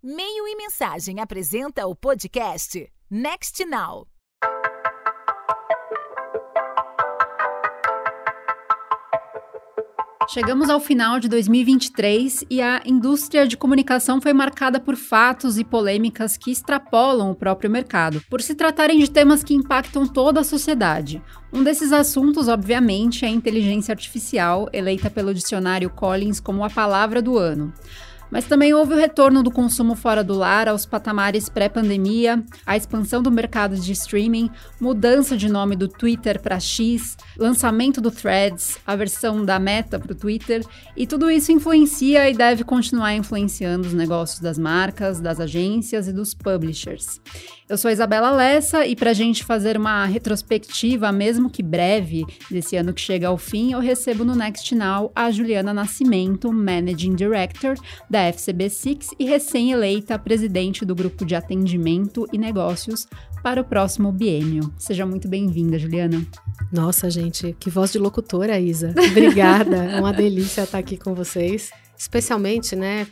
Meio e Mensagem apresenta o podcast Next Now. Chegamos ao final de 2023 e a indústria de comunicação foi marcada por fatos e polêmicas que extrapolam o próprio mercado, por se tratarem de temas que impactam toda a sociedade. Um desses assuntos, obviamente, é a inteligência artificial, eleita pelo dicionário Collins como a palavra do ano. Mas também houve o retorno do consumo fora do lar aos patamares pré-pandemia, a expansão do mercado de streaming, mudança de nome do Twitter para X, lançamento do Threads, a versão da Meta para o Twitter, e tudo isso influencia e deve continuar influenciando os negócios das marcas, das agências e dos publishers. Eu sou a Isabela Lessa e para a gente fazer uma retrospectiva, mesmo que breve, desse ano que chega ao fim, eu recebo no Next Now a Juliana Nascimento, Managing Director da FCB Six e recém-eleita presidente do grupo de atendimento e negócios para o próximo biênio. Seja muito bem-vinda, Juliana. Nossa, gente, que voz de locutora, Isa. Obrigada. é uma delícia estar aqui com vocês. Especialmente, né,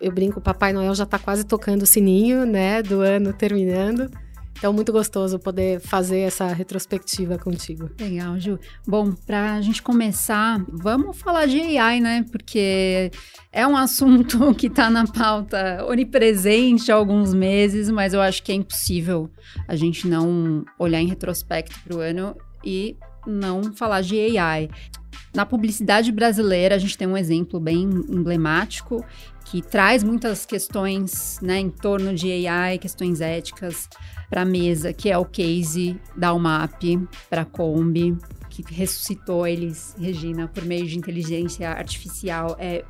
eu brinco, o Papai Noel já está quase tocando o sininho, né, do ano terminando. Então, muito gostoso poder fazer essa retrospectiva contigo. Legal, Ju. Bom, para a gente começar, vamos falar de AI, né? Porque é um assunto que está na pauta onipresente há alguns meses, mas eu acho que é impossível a gente não olhar em retrospecto para o ano e não falar de AI. Na publicidade brasileira, a gente tem um exemplo bem emblemático que traz muitas questões né, em torno de AI, questões éticas para a mesa, que é o case da UMAP para a Kombi, que ressuscitou eles, Regina, por meio de inteligência artificial. É,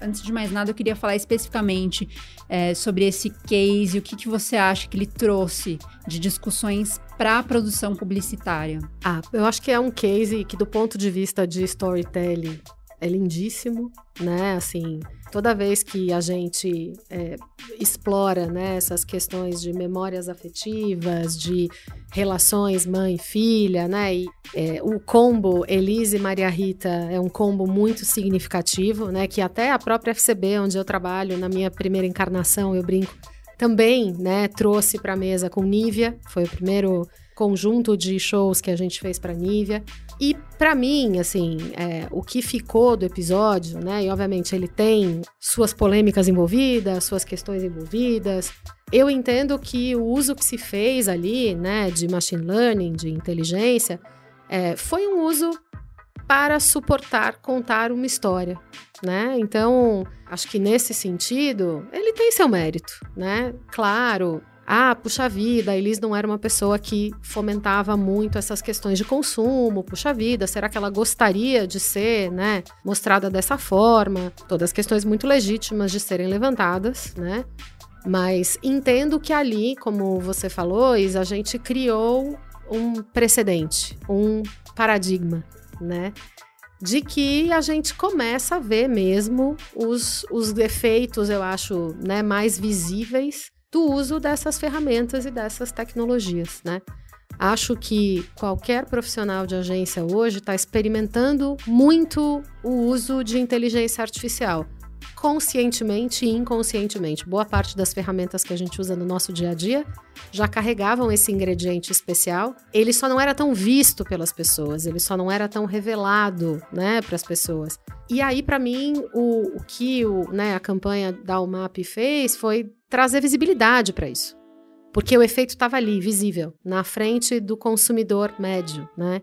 antes de mais nada, eu queria falar especificamente é, sobre esse case, o que, que você acha que ele trouxe de discussões para a produção publicitária. Ah, eu acho que é um case que, do ponto de vista de storytelling, é lindíssimo, né? Assim, toda vez que a gente é, explora né, essas questões de memórias afetivas, de relações mãe-filha, né? E, é, o combo Elise e Maria Rita é um combo muito significativo, né? Que até a própria FCB, onde eu trabalho, na minha primeira encarnação, eu brinco, também, né, trouxe para a mesa com Nívia, foi o primeiro conjunto de shows que a gente fez para Nívia. E para mim, assim, é, o que ficou do episódio, né? E obviamente ele tem suas polêmicas envolvidas, suas questões envolvidas. Eu entendo que o uso que se fez ali, né, de machine learning, de inteligência, é, foi um uso para suportar contar uma história, né? Então, acho que nesse sentido, ele tem seu mérito, né? Claro, ah, puxa vida, a Elis não era uma pessoa que fomentava muito essas questões de consumo, puxa vida, será que ela gostaria de ser, né, mostrada dessa forma? Todas questões muito legítimas de serem levantadas, né? Mas entendo que ali, como você falou, Isa, a gente criou um precedente, um paradigma, né? de que a gente começa a ver mesmo os, os defeitos, eu acho, né, mais visíveis do uso dessas ferramentas e dessas tecnologias, né? Acho que qualquer profissional de agência hoje está experimentando muito o uso de inteligência artificial, conscientemente e inconscientemente. Boa parte das ferramentas que a gente usa no nosso dia a dia já carregavam esse ingrediente especial. Ele só não era tão visto pelas pessoas, ele só não era tão revelado, né, para as pessoas. E aí, para mim, o, o que o, né, a campanha da UMAP fez foi trazer visibilidade para isso. Porque o efeito estava ali, visível, na frente do consumidor médio, né?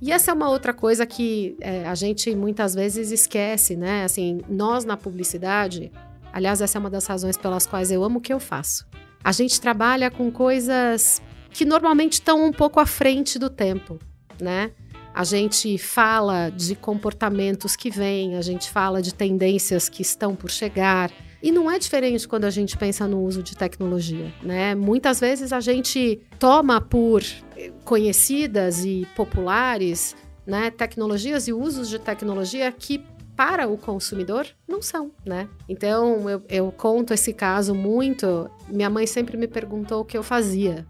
E essa é uma outra coisa que é, a gente muitas vezes esquece, né? Assim, nós na publicidade, aliás, essa é uma das razões pelas quais eu amo o que eu faço. A gente trabalha com coisas que normalmente estão um pouco à frente do tempo, né? A gente fala de comportamentos que vêm, a gente fala de tendências que estão por chegar, e não é diferente quando a gente pensa no uso de tecnologia, né? Muitas vezes a gente toma por conhecidas e populares, né, tecnologias e usos de tecnologia que para o consumidor não são, né? Então eu, eu conto esse caso muito. Minha mãe sempre me perguntou o que eu fazia,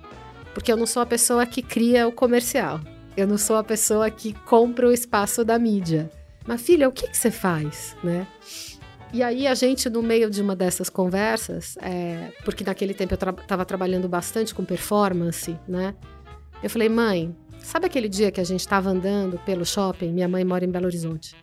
porque eu não sou a pessoa que cria o comercial. Eu não sou a pessoa que compra o espaço da mídia. Mas filha, o que, que você faz, né? E aí a gente, no meio de uma dessas conversas, é, porque naquele tempo eu estava tra trabalhando bastante com performance, né? Eu falei, mãe, sabe aquele dia que a gente estava andando pelo shopping? Minha mãe mora em Belo Horizonte.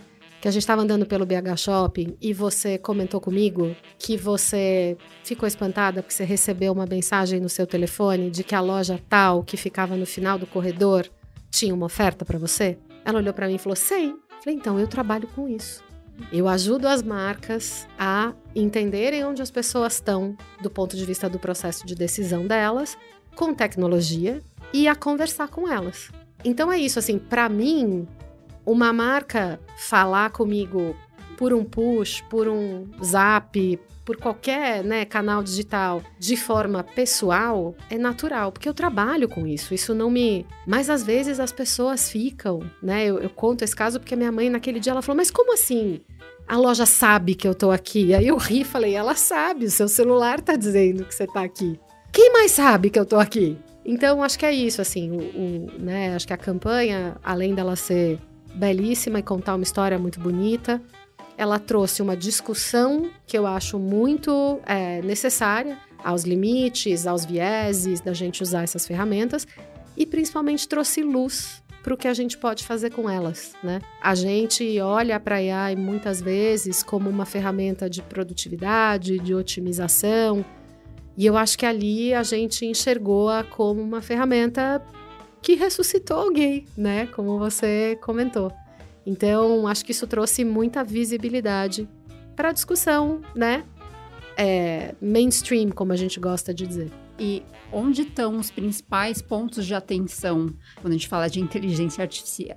Que a gente estava andando pelo BH Shopping e você comentou comigo que você ficou espantada porque você recebeu uma mensagem no seu telefone de que a loja tal que ficava no final do corredor tinha uma oferta para você? Ela olhou para mim e falou: Sei. Falei, então eu trabalho com isso. Eu ajudo as marcas a entenderem onde as pessoas estão do ponto de vista do processo de decisão delas, com tecnologia e a conversar com elas. Então é isso, assim, para mim, uma marca falar comigo por um push, por um zap, por qualquer né, canal digital de forma pessoal é natural, porque eu trabalho com isso. Isso não me. Mas às vezes as pessoas ficam, né? Eu, eu conto esse caso porque minha mãe, naquele dia, ela falou: Mas como assim? A loja sabe que eu tô aqui. Aí eu ri e falei: Ela sabe, o seu celular tá dizendo que você tá aqui. Quem mais sabe que eu tô aqui? Então, acho que é isso, assim, o, o, né? Acho que a campanha, além dela ser belíssima e contar uma história muito bonita, ela trouxe uma discussão que eu acho muito é, necessária aos limites, aos vieses da gente usar essas ferramentas e principalmente trouxe luz para o que a gente pode fazer com elas, né? A gente olha para a AI muitas vezes como uma ferramenta de produtividade, de otimização, e eu acho que ali a gente enxergou-a como uma ferramenta que ressuscitou alguém, né? Como você comentou. Então, acho que isso trouxe muita visibilidade para a discussão, né? É, mainstream, como a gente gosta de dizer. E onde estão os principais pontos de atenção quando a gente fala de inteligência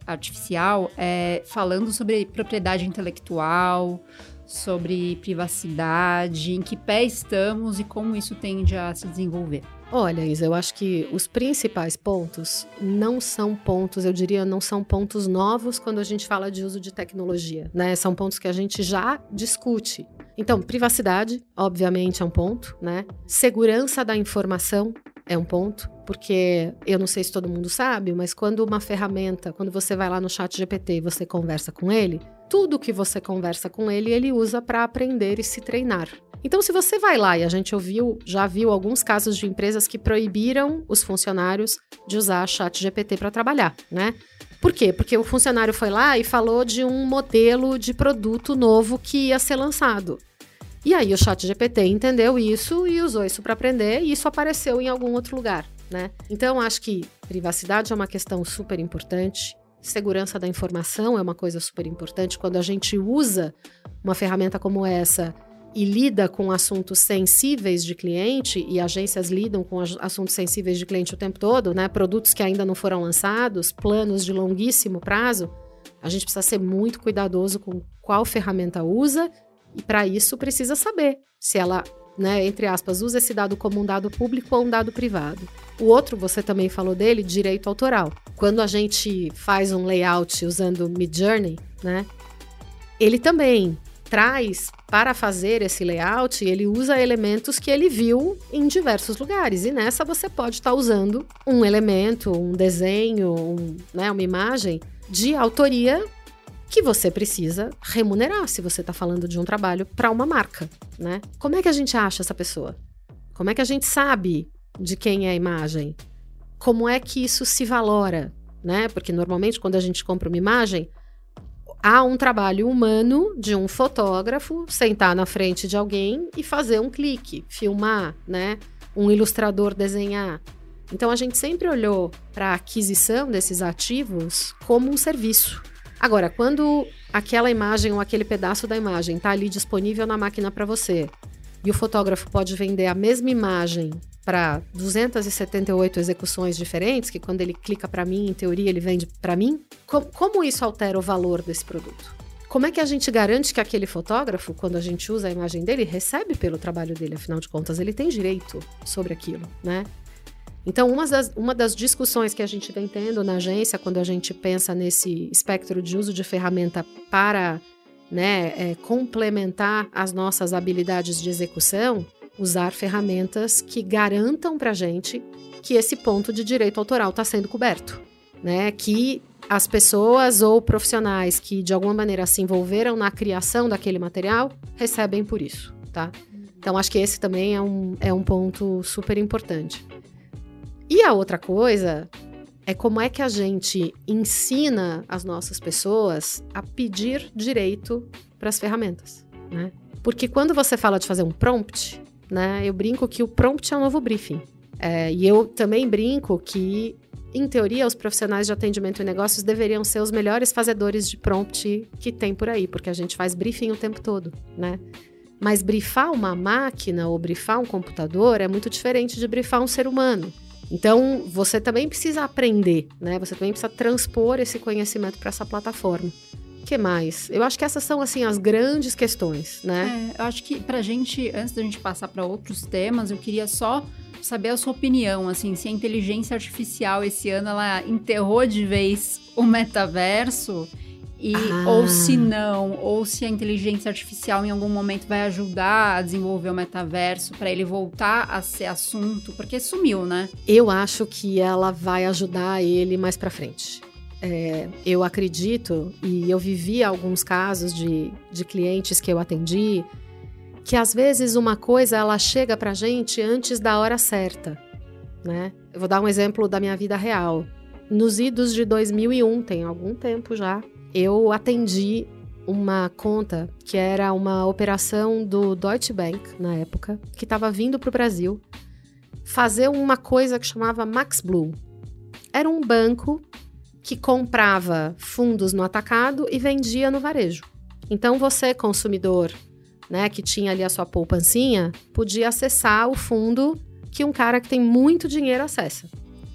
artificial, é, falando sobre propriedade intelectual, sobre privacidade, em que pé estamos e como isso tende a se desenvolver? Olha, Isa, eu acho que os principais pontos não são pontos, eu diria, não são pontos novos quando a gente fala de uso de tecnologia, né? São pontos que a gente já discute. Então, privacidade, obviamente, é um ponto, né? Segurança da informação é um ponto, porque eu não sei se todo mundo sabe, mas quando uma ferramenta, quando você vai lá no chat GPT e você conversa com ele, tudo que você conversa com ele, ele usa para aprender e se treinar. Então, se você vai lá e a gente ouviu, já viu alguns casos de empresas que proibiram os funcionários de usar chat GPT para trabalhar, né? Por quê? Porque o funcionário foi lá e falou de um modelo de produto novo que ia ser lançado. E aí o chat GPT entendeu isso e usou isso para aprender e isso apareceu em algum outro lugar, né? Então acho que privacidade é uma questão super importante. Segurança da informação é uma coisa super importante. Quando a gente usa uma ferramenta como essa e lida com assuntos sensíveis de cliente, e agências lidam com assuntos sensíveis de cliente o tempo todo, né? Produtos que ainda não foram lançados, planos de longuíssimo prazo, a gente precisa ser muito cuidadoso com qual ferramenta usa, e para isso precisa saber se ela, né, entre aspas, usa esse dado como um dado público ou um dado privado. O outro, você também falou dele, direito autoral. Quando a gente faz um layout usando Midjourney, né? Ele também traz para fazer esse layout, ele usa elementos que ele viu em diversos lugares. E nessa você pode estar usando um elemento, um desenho, um, né, uma imagem de autoria que você precisa remunerar se você está falando de um trabalho para uma marca, né? Como é que a gente acha essa pessoa? Como é que a gente sabe de quem é a imagem? Como é que isso se valora, né? Porque normalmente quando a gente compra uma imagem, há um trabalho humano de um fotógrafo sentar na frente de alguém e fazer um clique, filmar, né? Um ilustrador desenhar. Então a gente sempre olhou para a aquisição desses ativos como um serviço. Agora, quando aquela imagem ou aquele pedaço da imagem está ali disponível na máquina para você e o fotógrafo pode vender a mesma imagem para 278 execuções diferentes, que quando ele clica para mim, em teoria, ele vende para mim, como, como isso altera o valor desse produto? Como é que a gente garante que aquele fotógrafo, quando a gente usa a imagem dele, recebe pelo trabalho dele? Afinal de contas, ele tem direito sobre aquilo, né? Então, uma das, uma das discussões que a gente vem tendo na agência, quando a gente pensa nesse espectro de uso de ferramenta para né, é, complementar as nossas habilidades de execução, usar ferramentas que garantam para a gente que esse ponto de direito autoral está sendo coberto, né? Que as pessoas ou profissionais que de alguma maneira se envolveram na criação daquele material recebem por isso, tá? Então acho que esse também é um, é um ponto super importante. E a outra coisa é como é que a gente ensina as nossas pessoas a pedir direito para as ferramentas, né? Porque quando você fala de fazer um prompt, né? Eu brinco que o prompt é um novo briefing. É, e eu também brinco que, em teoria, os profissionais de atendimento e negócios deveriam ser os melhores fazedores de prompt que tem por aí, porque a gente faz briefing o tempo todo, né? Mas brifar uma máquina ou brifar um computador é muito diferente de brifar um ser humano. Então, você também precisa aprender, né? Você também precisa transpor esse conhecimento para essa plataforma. O que mais? Eu acho que essas são, assim, as grandes questões, né? É, eu acho que pra gente, antes da gente passar para outros temas, eu queria só saber a sua opinião, assim, se a inteligência artificial esse ano ela enterrou de vez o metaverso e, ah. Ou se não, ou se a inteligência artificial em algum momento vai ajudar a desenvolver o metaverso para ele voltar a ser assunto, porque sumiu, né? Eu acho que ela vai ajudar ele mais para frente. É, eu acredito, e eu vivi alguns casos de, de clientes que eu atendi, que às vezes uma coisa ela chega pra gente antes da hora certa, né? Eu vou dar um exemplo da minha vida real. Nos idos de 2001, tem algum tempo já, eu atendi uma conta que era uma operação do Deutsche Bank na época, que estava vindo para o Brasil fazer uma coisa que chamava Max Blue. Era um banco que comprava fundos no atacado e vendia no varejo. Então você, consumidor, né, que tinha ali a sua poupancinha, podia acessar o fundo que um cara que tem muito dinheiro acessa.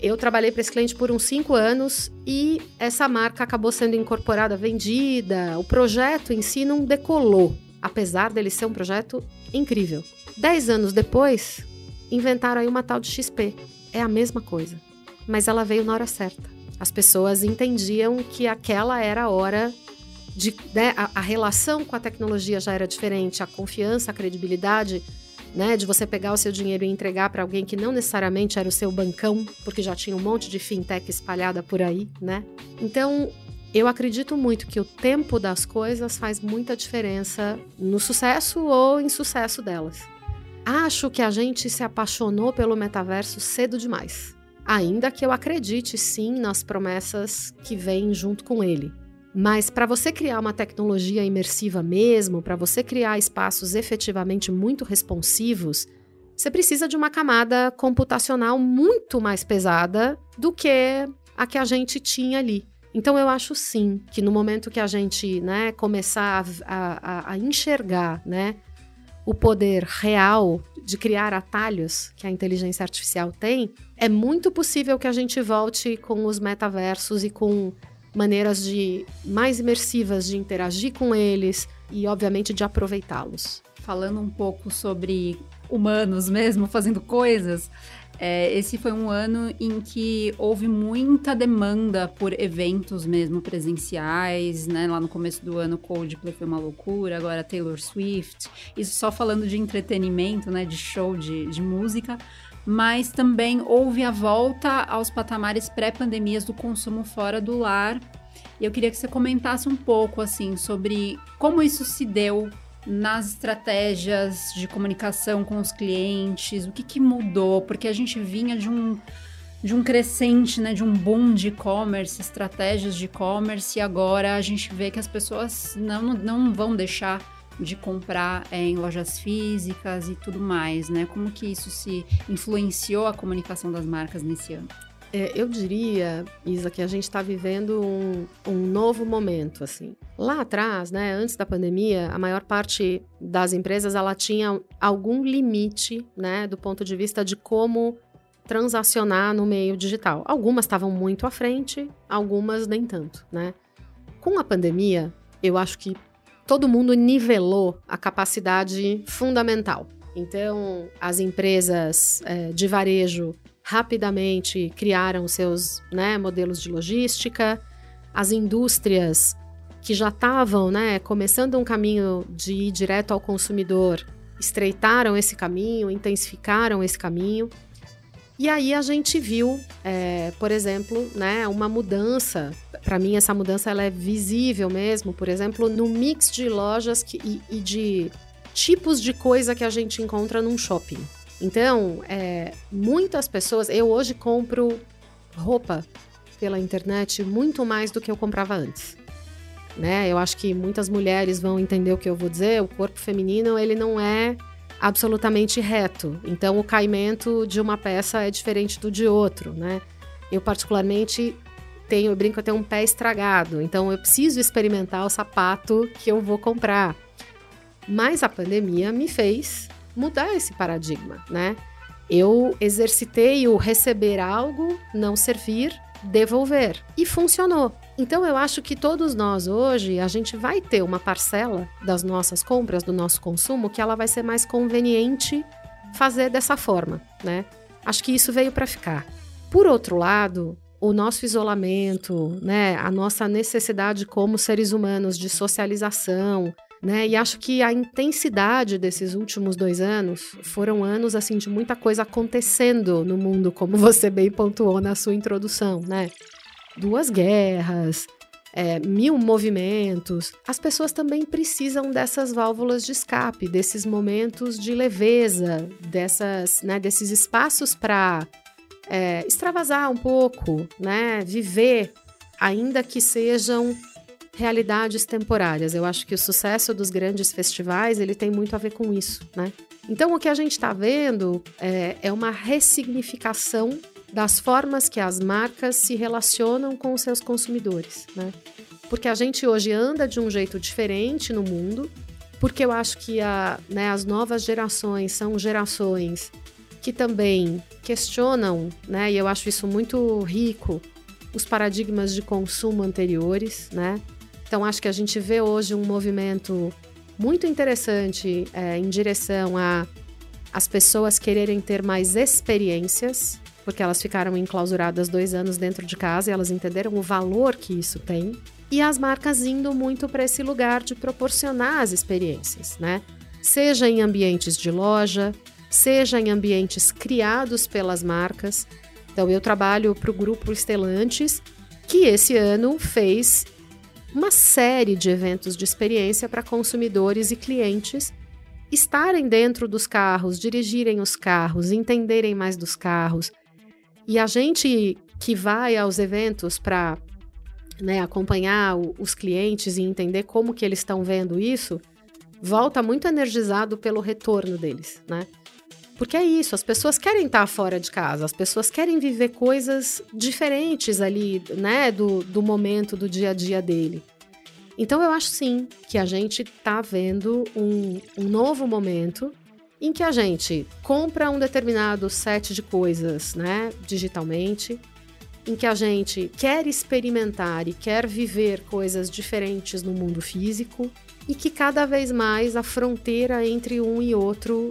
Eu trabalhei para esse cliente por uns cinco anos e essa marca acabou sendo incorporada, vendida. O projeto em si não decolou, apesar dele ser um projeto incrível. Dez anos depois, inventaram aí uma tal de XP. É a mesma coisa, mas ela veio na hora certa. As pessoas entendiam que aquela era a hora de. Né, a, a relação com a tecnologia já era diferente, a confiança, a credibilidade né, de você pegar o seu dinheiro e entregar para alguém que não necessariamente era o seu bancão, porque já tinha um monte de fintech espalhada por aí, né? Então, eu acredito muito que o tempo das coisas faz muita diferença no sucesso ou insucesso delas. Acho que a gente se apaixonou pelo metaverso cedo demais. Ainda que eu acredite sim nas promessas que vêm junto com ele. Mas para você criar uma tecnologia imersiva mesmo, para você criar espaços efetivamente muito responsivos, você precisa de uma camada computacional muito mais pesada do que a que a gente tinha ali. Então eu acho sim que no momento que a gente né, começar a, a, a enxergar né, o poder real de criar atalhos que a inteligência artificial tem, é muito possível que a gente volte com os metaversos e com maneiras de mais imersivas de interagir com eles e, obviamente, de aproveitá-los. Falando um pouco sobre humanos mesmo fazendo coisas, é, esse foi um ano em que houve muita demanda por eventos mesmo presenciais, né? Lá no começo do ano, Coldplay foi uma loucura, agora Taylor Swift. Isso só falando de entretenimento, né? De show de, de música mas também houve a volta aos patamares pré-pandemias do consumo fora do lar. E eu queria que você comentasse um pouco assim sobre como isso se deu nas estratégias de comunicação com os clientes, o que, que mudou, porque a gente vinha de um de um crescente, né, de um boom de e-commerce, estratégias de e-commerce, e agora a gente vê que as pessoas não, não vão deixar de comprar é, em lojas físicas e tudo mais, né? Como que isso se influenciou a comunicação das marcas nesse ano? É, eu diria, Isa, que a gente está vivendo um, um, novo momento, assim. Lá atrás, né, antes da pandemia, a maior parte das empresas ela tinha algum limite, né, do ponto de vista de como transacionar no meio digital. Algumas estavam muito à frente, algumas nem tanto, né? Com a pandemia, eu acho que todo mundo nivelou a capacidade fundamental. Então, as empresas é, de varejo rapidamente criaram seus né, modelos de logística, as indústrias que já estavam né, começando um caminho de ir direto ao consumidor estreitaram esse caminho, intensificaram esse caminho. E aí a gente viu, é, por exemplo, né, uma mudança. Para mim, essa mudança ela é visível mesmo, por exemplo, no mix de lojas que, e, e de tipos de coisa que a gente encontra num shopping. Então, é, muitas pessoas. Eu hoje compro roupa pela internet muito mais do que eu comprava antes. Né? Eu acho que muitas mulheres vão entender o que eu vou dizer. O corpo feminino ele não é absolutamente reto. Então, o caimento de uma peça é diferente do de outro, né? Eu particularmente tenho, eu brinco, eu tenho um pé estragado. Então, eu preciso experimentar o sapato que eu vou comprar. Mas a pandemia me fez mudar esse paradigma, né? Eu exercitei o receber algo, não servir, devolver. E funcionou. Então eu acho que todos nós hoje, a gente vai ter uma parcela das nossas compras, do nosso consumo, que ela vai ser mais conveniente fazer dessa forma, né? Acho que isso veio para ficar. Por outro lado, o nosso isolamento, né, a nossa necessidade como seres humanos de socialização, né? E acho que a intensidade desses últimos dois anos foram anos assim de muita coisa acontecendo no mundo, como você bem pontuou na sua introdução, né? Duas guerras, é, mil movimentos. As pessoas também precisam dessas válvulas de escape, desses momentos de leveza, dessas, né, desses espaços para é, extravasar um pouco, né? Viver, ainda que sejam realidades temporárias. Eu acho que o sucesso dos grandes festivais ele tem muito a ver com isso, né? Então o que a gente está vendo é, é uma ressignificação das formas que as marcas se relacionam com os seus consumidores, né? Porque a gente hoje anda de um jeito diferente no mundo, porque eu acho que a, né, as novas gerações são gerações que também questionam, né? E eu acho isso muito rico, os paradigmas de consumo anteriores, né? Então, acho que a gente vê hoje um movimento muito interessante é, em direção a as pessoas quererem ter mais experiências, porque elas ficaram enclausuradas dois anos dentro de casa e elas entenderam o valor que isso tem. E as marcas indo muito para esse lugar de proporcionar as experiências, né? Seja em ambientes de loja, seja em ambientes criados pelas marcas. Então, eu trabalho para o grupo Estelantes, que esse ano fez uma série de eventos de experiência para consumidores e clientes estarem dentro dos carros, dirigirem os carros, entenderem mais dos carros. E a gente que vai aos eventos para né, acompanhar o, os clientes e entender como que eles estão vendo isso, volta muito energizado pelo retorno deles, né? Porque é isso, as pessoas querem estar fora de casa, as pessoas querem viver coisas diferentes ali, né, do, do momento, do dia a dia dele. Então eu acho sim que a gente está vendo um, um novo momento em que a gente compra um determinado set de coisas, né, digitalmente, em que a gente quer experimentar e quer viver coisas diferentes no mundo físico e que cada vez mais a fronteira entre um e outro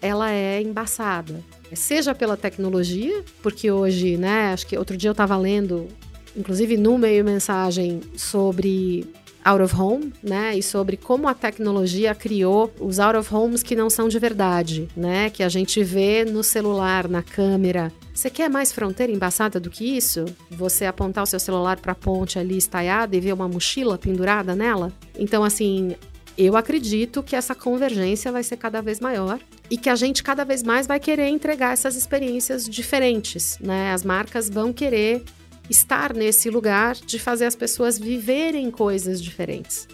ela é embaçada. Seja pela tecnologia, porque hoje, né, acho que outro dia eu estava lendo, inclusive no meio mensagem, sobre out of home, né? E sobre como a tecnologia criou os out of homes que não são de verdade, né? Que a gente vê no celular, na câmera. Você quer mais fronteira embaçada do que isso? Você apontar o seu celular para a ponte ali estaiada e ver uma mochila pendurada nela? Então, assim, eu acredito que essa convergência vai ser cada vez maior e que a gente cada vez mais vai querer entregar essas experiências diferentes, né? As marcas vão querer estar nesse lugar de fazer as pessoas viverem coisas diferentes.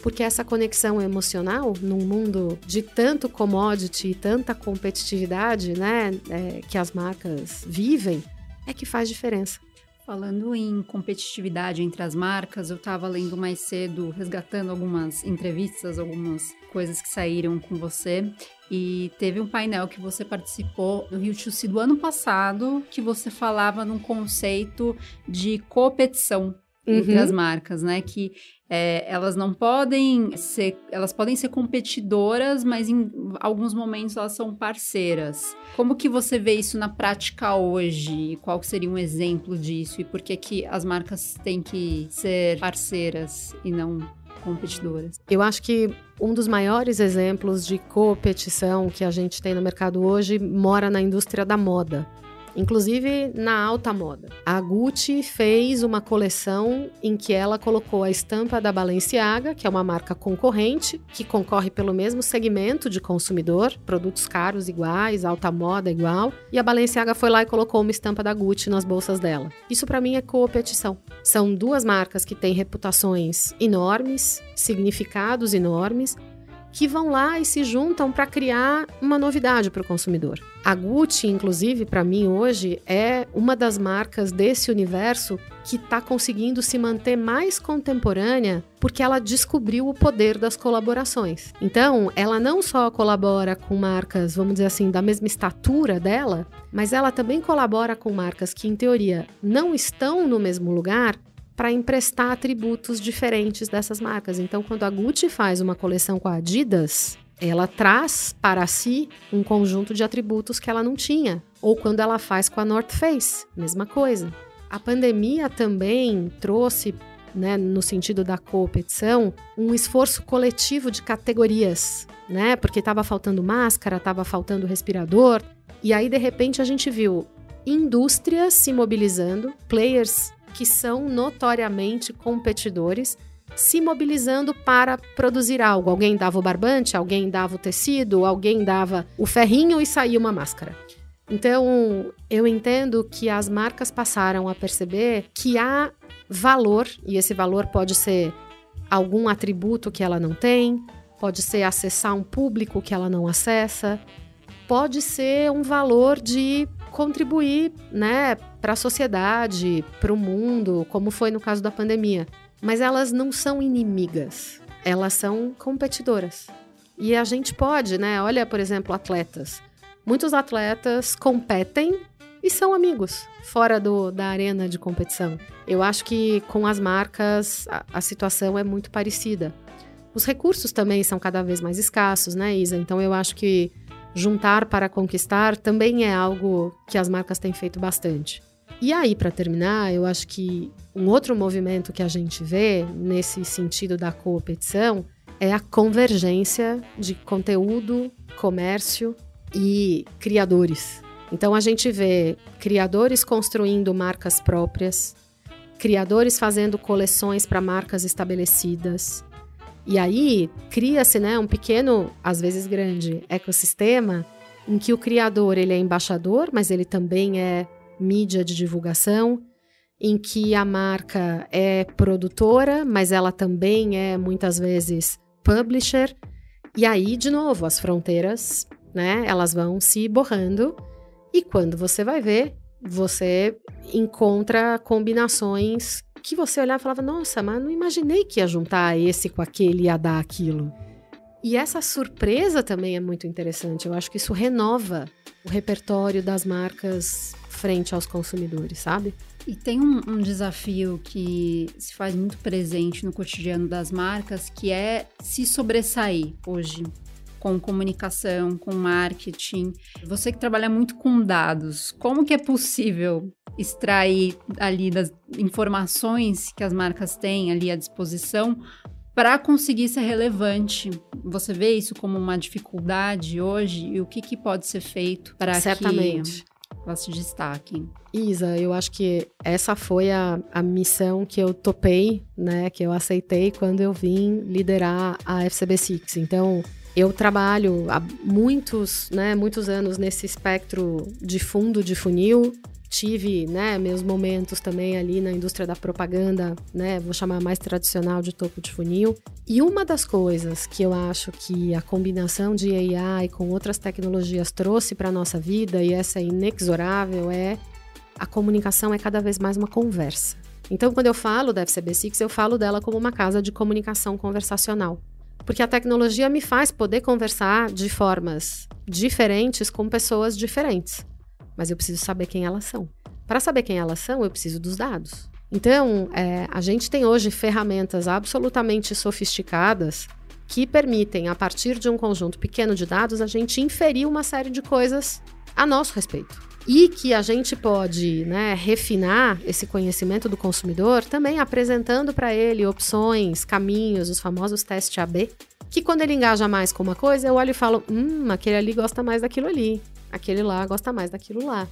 Porque essa conexão emocional num mundo de tanto commodity e tanta competitividade, né, é, que as marcas vivem, é que faz diferença. Falando em competitividade entre as marcas, eu estava lendo mais cedo, resgatando algumas entrevistas, algumas coisas que saíram com você. E teve um painel que você participou no Rio Chuci do ano passado, que você falava num conceito de competição uhum. entre as marcas, né? Que é, elas não podem ser, elas podem ser competidoras, mas em alguns momentos elas são parceiras. Como que você vê isso na prática hoje? Qual seria um exemplo disso? E por que que as marcas têm que ser parceiras e não competidoras? Eu acho que um dos maiores exemplos de competição que a gente tem no mercado hoje mora na indústria da moda. Inclusive na alta moda. A Gucci fez uma coleção em que ela colocou a estampa da Balenciaga, que é uma marca concorrente, que concorre pelo mesmo segmento de consumidor, produtos caros iguais, alta moda igual, e a Balenciaga foi lá e colocou uma estampa da Gucci nas bolsas dela. Isso para mim é competição. São duas marcas que têm reputações enormes, significados enormes, que vão lá e se juntam para criar uma novidade para o consumidor. A Gucci, inclusive, para mim hoje é uma das marcas desse universo que está conseguindo se manter mais contemporânea porque ela descobriu o poder das colaborações. Então, ela não só colabora com marcas, vamos dizer assim, da mesma estatura dela, mas ela também colabora com marcas que, em teoria, não estão no mesmo lugar, para emprestar atributos diferentes dessas marcas. Então, quando a Gucci faz uma coleção com a Adidas, ela traz para si um conjunto de atributos que ela não tinha. Ou quando ela faz com a North Face, mesma coisa. A pandemia também trouxe, né, no sentido da competição, um esforço coletivo de categorias, né? Porque estava faltando máscara, estava faltando respirador. E aí, de repente, a gente viu indústrias se mobilizando, players que são notoriamente competidores, se mobilizando para produzir algo. Alguém dava o barbante, alguém dava o tecido, alguém dava o ferrinho e saía uma máscara. Então, eu entendo que as marcas passaram a perceber que há valor, e esse valor pode ser algum atributo que ela não tem, pode ser acessar um público que ela não acessa, pode ser um valor de contribuir, né, para a sociedade, para o mundo, como foi no caso da pandemia. Mas elas não são inimigas, elas são competidoras. E a gente pode, né? Olha, por exemplo, atletas. Muitos atletas competem e são amigos fora do, da arena de competição. Eu acho que com as marcas a, a situação é muito parecida. Os recursos também são cada vez mais escassos, né, Isa? Então eu acho que juntar para conquistar também é algo que as marcas têm feito bastante. E aí, para terminar, eu acho que um outro movimento que a gente vê nesse sentido da competição é a convergência de conteúdo, comércio e criadores. Então a gente vê criadores construindo marcas próprias, criadores fazendo coleções para marcas estabelecidas, e aí cria-se né, um pequeno, às vezes grande, ecossistema em que o criador ele é embaixador, mas ele também é mídia de divulgação, em que a marca é produtora, mas ela também é muitas vezes publisher. E aí, de novo, as fronteiras, né, elas vão se borrando. E quando você vai ver, você encontra combinações que você olhava e falava, nossa, mas não imaginei que ia juntar esse com aquele e ia dar aquilo. E essa surpresa também é muito interessante. Eu acho que isso renova o repertório das marcas frente aos consumidores, sabe? E tem um, um, desafio que se faz muito presente no cotidiano das marcas, que é se sobressair hoje com comunicação, com marketing. Você que trabalha muito com dados, como que é possível extrair ali das informações que as marcas têm ali à disposição para conseguir ser relevante. Você vê isso como uma dificuldade hoje e o que, que pode ser feito para que elas se destaquem? Isa, eu acho que essa foi a, a missão que eu topei, né, que eu aceitei quando eu vim liderar a FCB Six. Então, eu trabalho há muitos, né, muitos anos nesse espectro de fundo de funil, tive, né, meus momentos também ali na indústria da propaganda, né, vou chamar mais tradicional de topo de funil. E uma das coisas que eu acho que a combinação de AI com outras tecnologias trouxe para nossa vida e essa é inexorável é a comunicação é cada vez mais uma conversa. Então, quando eu falo da FCB6, eu falo dela como uma casa de comunicação conversacional. Porque a tecnologia me faz poder conversar de formas diferentes com pessoas diferentes mas eu preciso saber quem elas são. Para saber quem elas são, eu preciso dos dados. Então, é, a gente tem hoje ferramentas absolutamente sofisticadas que permitem, a partir de um conjunto pequeno de dados, a gente inferir uma série de coisas a nosso respeito. E que a gente pode né, refinar esse conhecimento do consumidor também apresentando para ele opções, caminhos, os famosos testes AB, que quando ele engaja mais com uma coisa, eu olho e falo: hum, aquele ali gosta mais daquilo ali aquele lá gosta mais daquilo lá.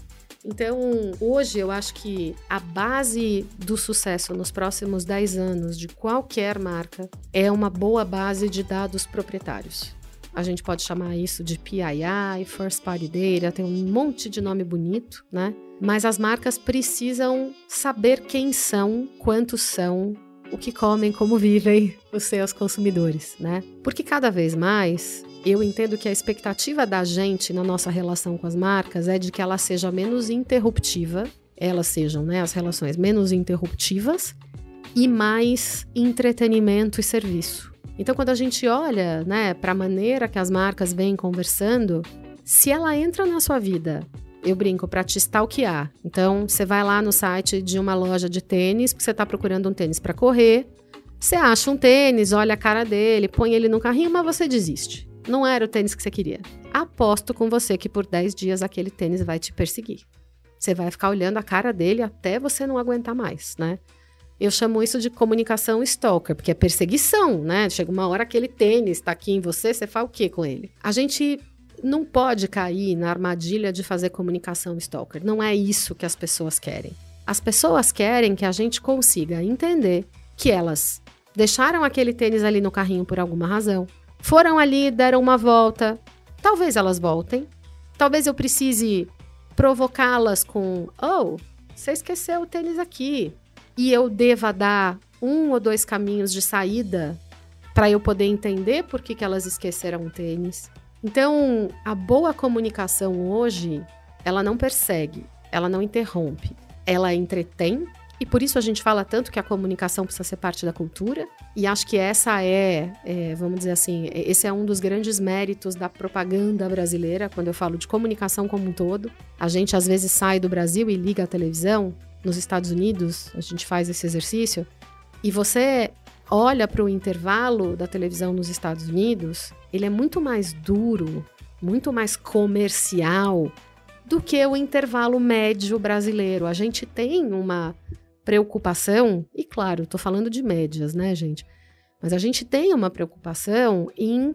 Então, hoje eu acho que a base do sucesso nos próximos 10 anos de qualquer marca é uma boa base de dados proprietários. A gente pode chamar isso de PII, First Party Data, tem um monte de nome bonito, né? Mas as marcas precisam saber quem são, quantos são, o que comem, como vivem os seus consumidores, né? Porque cada vez mais eu entendo que a expectativa da gente na nossa relação com as marcas é de que ela seja menos interruptiva, elas sejam, né, as relações menos interruptivas e mais entretenimento e serviço. Então, quando a gente olha, né, para a maneira que as marcas vêm conversando, se ela entra na sua vida eu brinco, para te stalkear. Então, você vai lá no site de uma loja de tênis, porque você está procurando um tênis para correr. Você acha um tênis, olha a cara dele, põe ele no carrinho, mas você desiste. Não era o tênis que você queria. Aposto com você que por 10 dias aquele tênis vai te perseguir. Você vai ficar olhando a cara dele até você não aguentar mais, né? Eu chamo isso de comunicação stalker, porque é perseguição, né? Chega uma hora aquele tênis está aqui em você, você faz o que com ele? A gente não pode cair na armadilha de fazer comunicação stalker. Não é isso que as pessoas querem. As pessoas querem que a gente consiga entender que elas deixaram aquele tênis ali no carrinho por alguma razão, foram ali, deram uma volta. Talvez elas voltem. Talvez eu precise provocá-las com: Oh, você esqueceu o tênis aqui. E eu deva dar um ou dois caminhos de saída para eu poder entender por que, que elas esqueceram o tênis. Então, a boa comunicação hoje, ela não persegue, ela não interrompe, ela entretém. E por isso a gente fala tanto que a comunicação precisa ser parte da cultura. E acho que essa é, é, vamos dizer assim, esse é um dos grandes méritos da propaganda brasileira, quando eu falo de comunicação como um todo. A gente às vezes sai do Brasil e liga a televisão. Nos Estados Unidos, a gente faz esse exercício. E você olha para o intervalo da televisão nos Estados Unidos, ele é muito mais duro, muito mais comercial do que o intervalo médio brasileiro. A gente tem uma preocupação, e claro, estou falando de médias, né, gente? Mas a gente tem uma preocupação em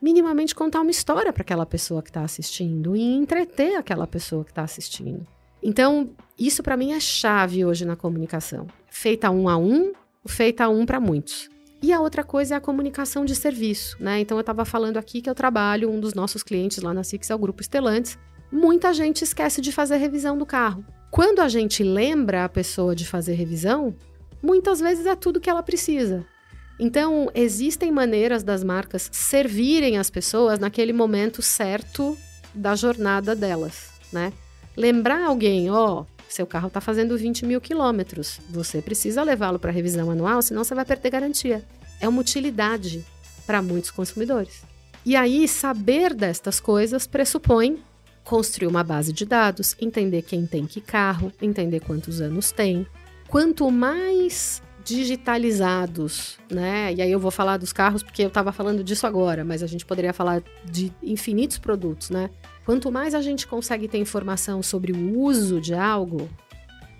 minimamente contar uma história para aquela pessoa que está assistindo e entreter aquela pessoa que está assistindo. Então, isso para mim é chave hoje na comunicação. Feita um a um, feita um para muitos. E a outra coisa é a comunicação de serviço, né? Então eu estava falando aqui que eu trabalho, um dos nossos clientes lá na Six é o Grupo Estelantes. Muita gente esquece de fazer revisão do carro. Quando a gente lembra a pessoa de fazer revisão, muitas vezes é tudo que ela precisa. Então, existem maneiras das marcas servirem as pessoas naquele momento certo da jornada delas, né? Lembrar alguém, ó, seu carro está fazendo 20 mil quilômetros. Você precisa levá-lo para revisão anual, senão você vai perder garantia. É uma utilidade para muitos consumidores. E aí, saber destas coisas pressupõe construir uma base de dados, entender quem tem que carro, entender quantos anos tem. Quanto mais digitalizados, né? E aí eu vou falar dos carros porque eu estava falando disso agora, mas a gente poderia falar de infinitos produtos, né? Quanto mais a gente consegue ter informação sobre o uso de algo,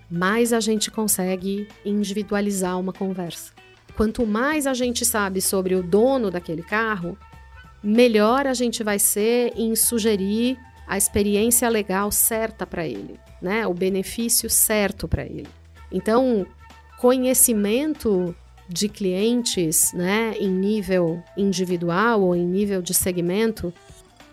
mais a gente consegue individualizar uma conversa. Quanto mais a gente sabe sobre o dono daquele carro, melhor a gente vai ser em sugerir a experiência legal certa para ele, né? O benefício certo para ele. Então, conhecimento de clientes, né, em nível individual ou em nível de segmento,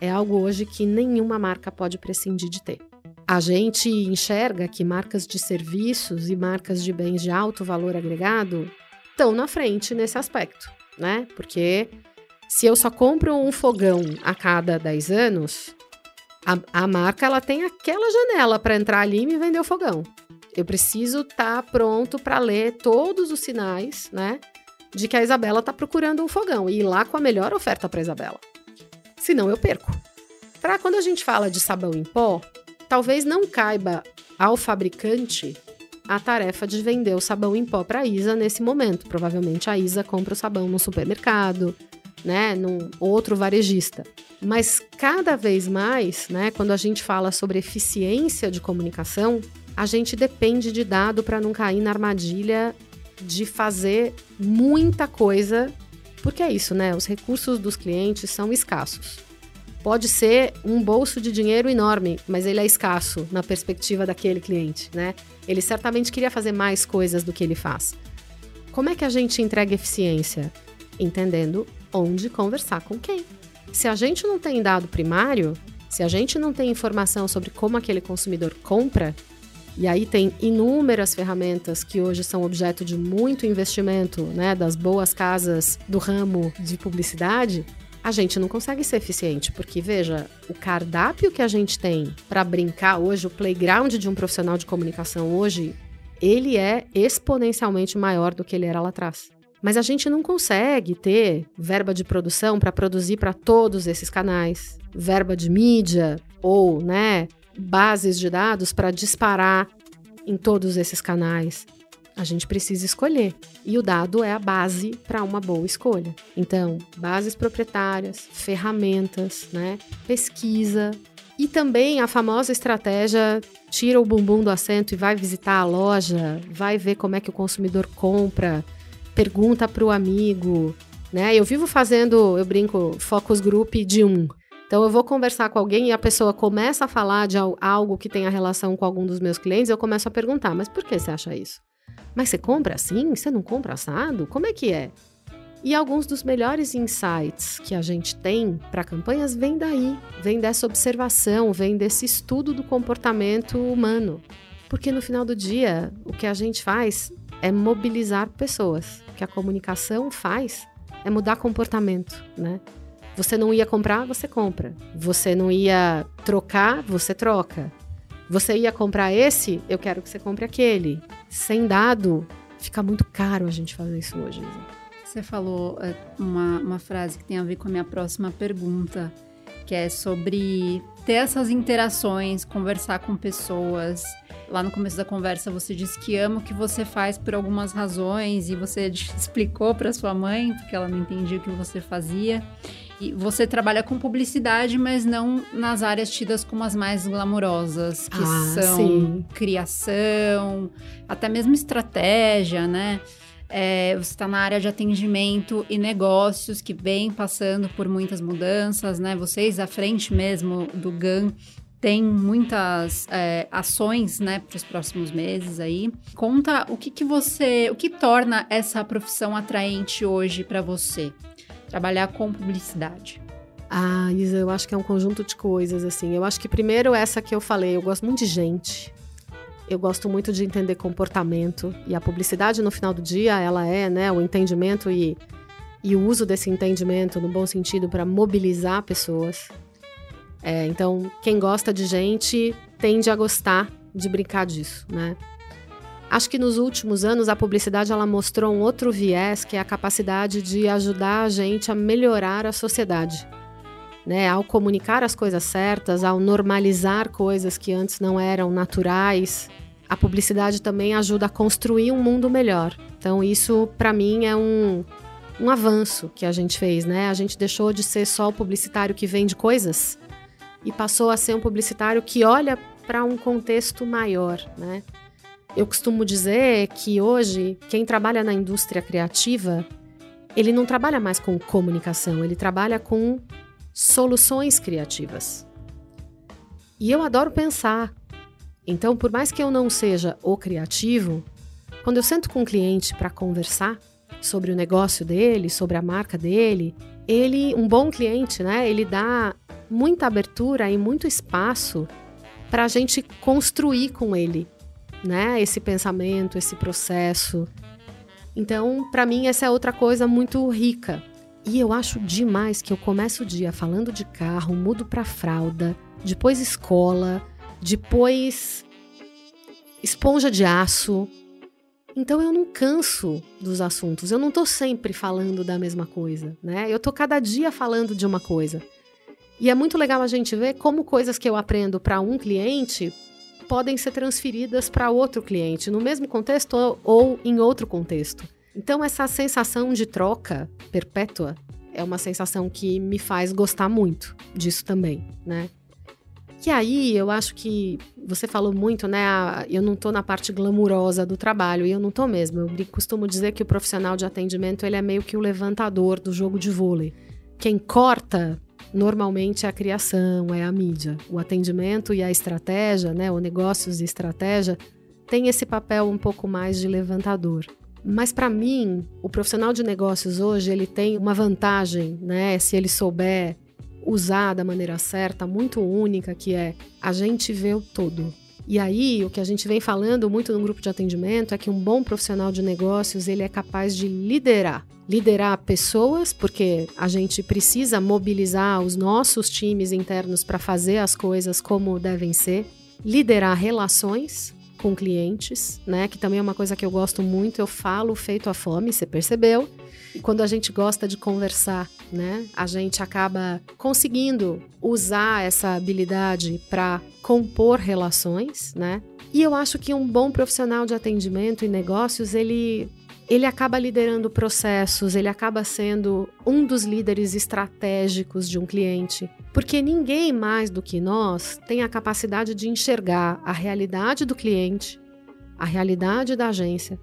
é algo hoje que nenhuma marca pode prescindir de ter. A gente enxerga que marcas de serviços e marcas de bens de alto valor agregado estão na frente nesse aspecto, né? Porque se eu só compro um fogão a cada 10 anos, a, a marca ela tem aquela janela para entrar ali e me vender o fogão. Eu preciso estar tá pronto para ler todos os sinais, né? De que a Isabela está procurando um fogão e ir lá com a melhor oferta para Isabela senão eu perco. Para quando a gente fala de sabão em pó, talvez não caiba ao fabricante a tarefa de vender o sabão em pó para a Isa nesse momento. Provavelmente a Isa compra o sabão no supermercado, né, num outro varejista. Mas cada vez mais, né, quando a gente fala sobre eficiência de comunicação, a gente depende de dado para não cair na armadilha de fazer muita coisa porque é isso, né? Os recursos dos clientes são escassos. pode ser um bolso de dinheiro enorme, mas ele é escasso na perspectiva daquele cliente, né? Ele certamente queria fazer mais coisas do que ele faz. Como é que a gente entrega eficiência? Entendendo onde conversar com quem. Se a gente não tem dado primário, se a gente não tem informação sobre como aquele consumidor compra, e aí tem inúmeras ferramentas que hoje são objeto de muito investimento, né, das boas casas do ramo de publicidade, a gente não consegue ser eficiente, porque veja, o cardápio que a gente tem para brincar hoje, o playground de um profissional de comunicação hoje, ele é exponencialmente maior do que ele era lá atrás. Mas a gente não consegue ter verba de produção para produzir para todos esses canais, verba de mídia ou, né, bases de dados para disparar em todos esses canais. A gente precisa escolher. E o dado é a base para uma boa escolha. Então, bases proprietárias, ferramentas, né? pesquisa. E também a famosa estratégia tira o bumbum do assento e vai visitar a loja, vai ver como é que o consumidor compra, pergunta para o amigo. Né? Eu vivo fazendo, eu brinco, focus group de um. Então, eu vou conversar com alguém e a pessoa começa a falar de algo que tem a relação com algum dos meus clientes, eu começo a perguntar, mas por que você acha isso? Mas você compra assim? Você não compra assado? Como é que é? E alguns dos melhores insights que a gente tem para campanhas vêm daí, vem dessa observação, vem desse estudo do comportamento humano. Porque no final do dia, o que a gente faz é mobilizar pessoas. O que a comunicação faz é mudar comportamento, né? Você não ia comprar, você compra. Você não ia trocar, você troca. Você ia comprar esse, eu quero que você compre aquele. Sem dado, fica muito caro a gente fazer isso hoje. Você falou é, uma, uma frase que tem a ver com a minha próxima pergunta, que é sobre ter essas interações, conversar com pessoas. Lá no começo da conversa você disse que ama o que você faz por algumas razões e você explicou para sua mãe porque ela não entendia o que você fazia. E você trabalha com publicidade, mas não nas áreas tidas como as mais glamurosas, que ah, são sim. criação, até mesmo estratégia, né? É, você está na área de atendimento e negócios que vem passando por muitas mudanças, né? Vocês à frente mesmo do GAN tem muitas é, ações, né, para os próximos meses aí. Conta o que, que você, o que torna essa profissão atraente hoje para você? Trabalhar com publicidade? Ah, Isa, eu acho que é um conjunto de coisas, assim. Eu acho que primeiro essa que eu falei, eu gosto muito de gente. Eu gosto muito de entender comportamento. E a publicidade, no final do dia, ela é, né, o entendimento e, e o uso desse entendimento, no bom sentido, para mobilizar pessoas. É, então, quem gosta de gente tende a gostar de brincar disso, né? Acho que nos últimos anos a publicidade ela mostrou um outro viés, que é a capacidade de ajudar a gente a melhorar a sociedade. Né? Ao comunicar as coisas certas, ao normalizar coisas que antes não eram naturais, a publicidade também ajuda a construir um mundo melhor. Então, isso, para mim, é um, um avanço que a gente fez. Né? A gente deixou de ser só o publicitário que vende coisas e passou a ser um publicitário que olha para um contexto maior. Né? Eu costumo dizer que hoje, quem trabalha na indústria criativa, ele não trabalha mais com comunicação, ele trabalha com soluções criativas. E eu adoro pensar. Então, por mais que eu não seja o criativo, quando eu sento com um cliente para conversar sobre o negócio dele, sobre a marca dele, ele, um bom cliente, né? Ele dá muita abertura e muito espaço para a gente construir com ele né? Esse pensamento, esse processo. Então, para mim, essa é outra coisa muito rica. E eu acho demais que eu começo o dia falando de carro, mudo para fralda, depois escola, depois esponja de aço. Então eu não canso dos assuntos. Eu não tô sempre falando da mesma coisa, né? Eu tô cada dia falando de uma coisa. E é muito legal a gente ver como coisas que eu aprendo para um cliente podem ser transferidas para outro cliente, no mesmo contexto ou em outro contexto. Então, essa sensação de troca perpétua é uma sensação que me faz gostar muito disso também, né? E aí, eu acho que você falou muito, né? Eu não tô na parte glamurosa do trabalho, e eu não tô mesmo. Eu costumo dizer que o profissional de atendimento, ele é meio que o levantador do jogo de vôlei. Quem corta normalmente é a criação, é a mídia. O atendimento e a estratégia, né, o negócios e estratégia, tem esse papel um pouco mais de levantador. Mas para mim, o profissional de negócios hoje, ele tem uma vantagem, né, se ele souber usar da maneira certa, muito única, que é a gente vê o todo. E aí, o que a gente vem falando muito no grupo de atendimento é que um bom profissional de negócios, ele é capaz de liderar. Liderar pessoas, porque a gente precisa mobilizar os nossos times internos para fazer as coisas como devem ser. Liderar relações com clientes, né? Que também é uma coisa que eu gosto muito. Eu falo feito a fome, você percebeu? E quando a gente gosta de conversar, né, a gente acaba conseguindo usar essa habilidade para compor relações, né? E eu acho que um bom profissional de atendimento e negócios, ele ele acaba liderando processos, ele acaba sendo um dos líderes estratégicos de um cliente, porque ninguém mais do que nós tem a capacidade de enxergar a realidade do cliente, a realidade da agência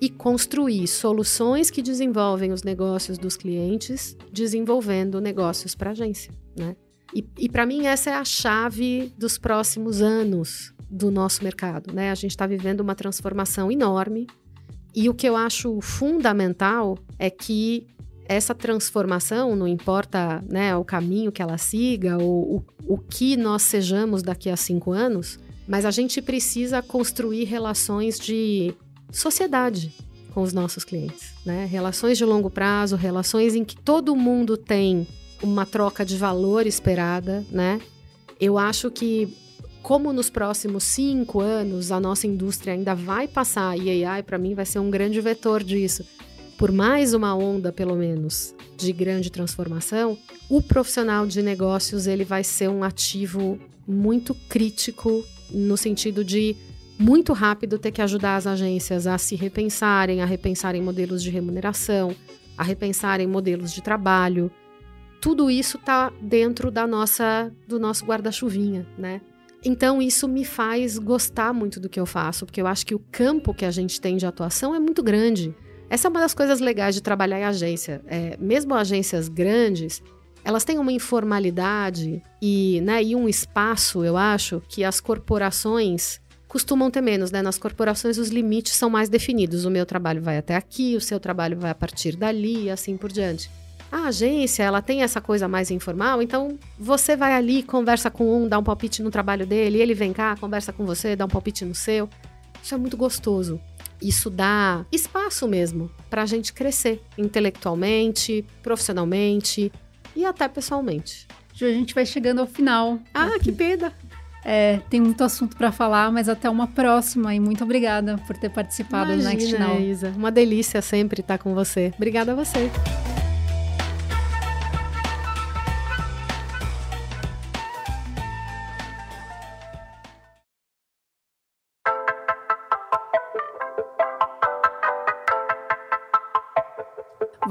e construir soluções que desenvolvem os negócios dos clientes, desenvolvendo negócios para a agência, né? E, e para mim essa é a chave dos próximos anos do nosso mercado, né? A gente está vivendo uma transformação enorme e o que eu acho fundamental é que essa transformação, não importa né, o caminho que ela siga ou o, o que nós sejamos daqui a cinco anos, mas a gente precisa construir relações de sociedade com os nossos clientes, né? Relações de longo prazo, relações em que todo mundo tem uma troca de valor esperada, né? Eu acho que como nos próximos cinco anos a nossa indústria ainda vai passar e AI para mim vai ser um grande vetor disso, por mais uma onda pelo menos de grande transformação, o profissional de negócios ele vai ser um ativo muito crítico no sentido de muito rápido ter que ajudar as agências a se repensarem, a repensarem modelos de remuneração, a repensarem modelos de trabalho. Tudo isso está dentro da nossa do nosso guarda-chuvinha, né? Então isso me faz gostar muito do que eu faço, porque eu acho que o campo que a gente tem de atuação é muito grande. Essa é uma das coisas legais de trabalhar em agência. É, mesmo agências grandes, elas têm uma informalidade e, né, e um espaço, eu acho, que as corporações costumam ter menos, né? Nas corporações os limites são mais definidos. O meu trabalho vai até aqui, o seu trabalho vai a partir dali e assim por diante. A agência, ela tem essa coisa mais informal, então você vai ali, conversa com um, dá um palpite no trabalho dele, ele vem cá, conversa com você, dá um palpite no seu. Isso é muito gostoso. Isso dá espaço mesmo para a gente crescer intelectualmente, profissionalmente e até pessoalmente. Ju, a gente vai chegando ao final. Ah, aqui. que pena! É, tem muito assunto para falar, mas até uma próxima e muito obrigada por ter participado Imagina, do Next Now. Isa, uma delícia sempre estar com você. Obrigada a você.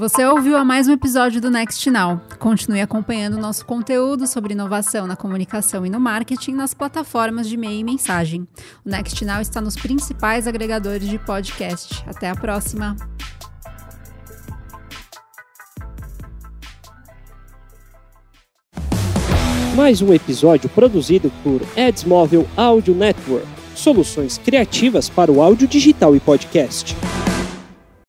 Você ouviu a mais um episódio do Next Now. Continue acompanhando nosso conteúdo sobre inovação na comunicação e no marketing nas plataformas de e-mail e mensagem. O Next Now está nos principais agregadores de podcast. Até a próxima! Mais um episódio produzido por Ads Móvel Audio Network. Soluções criativas para o áudio digital e podcast.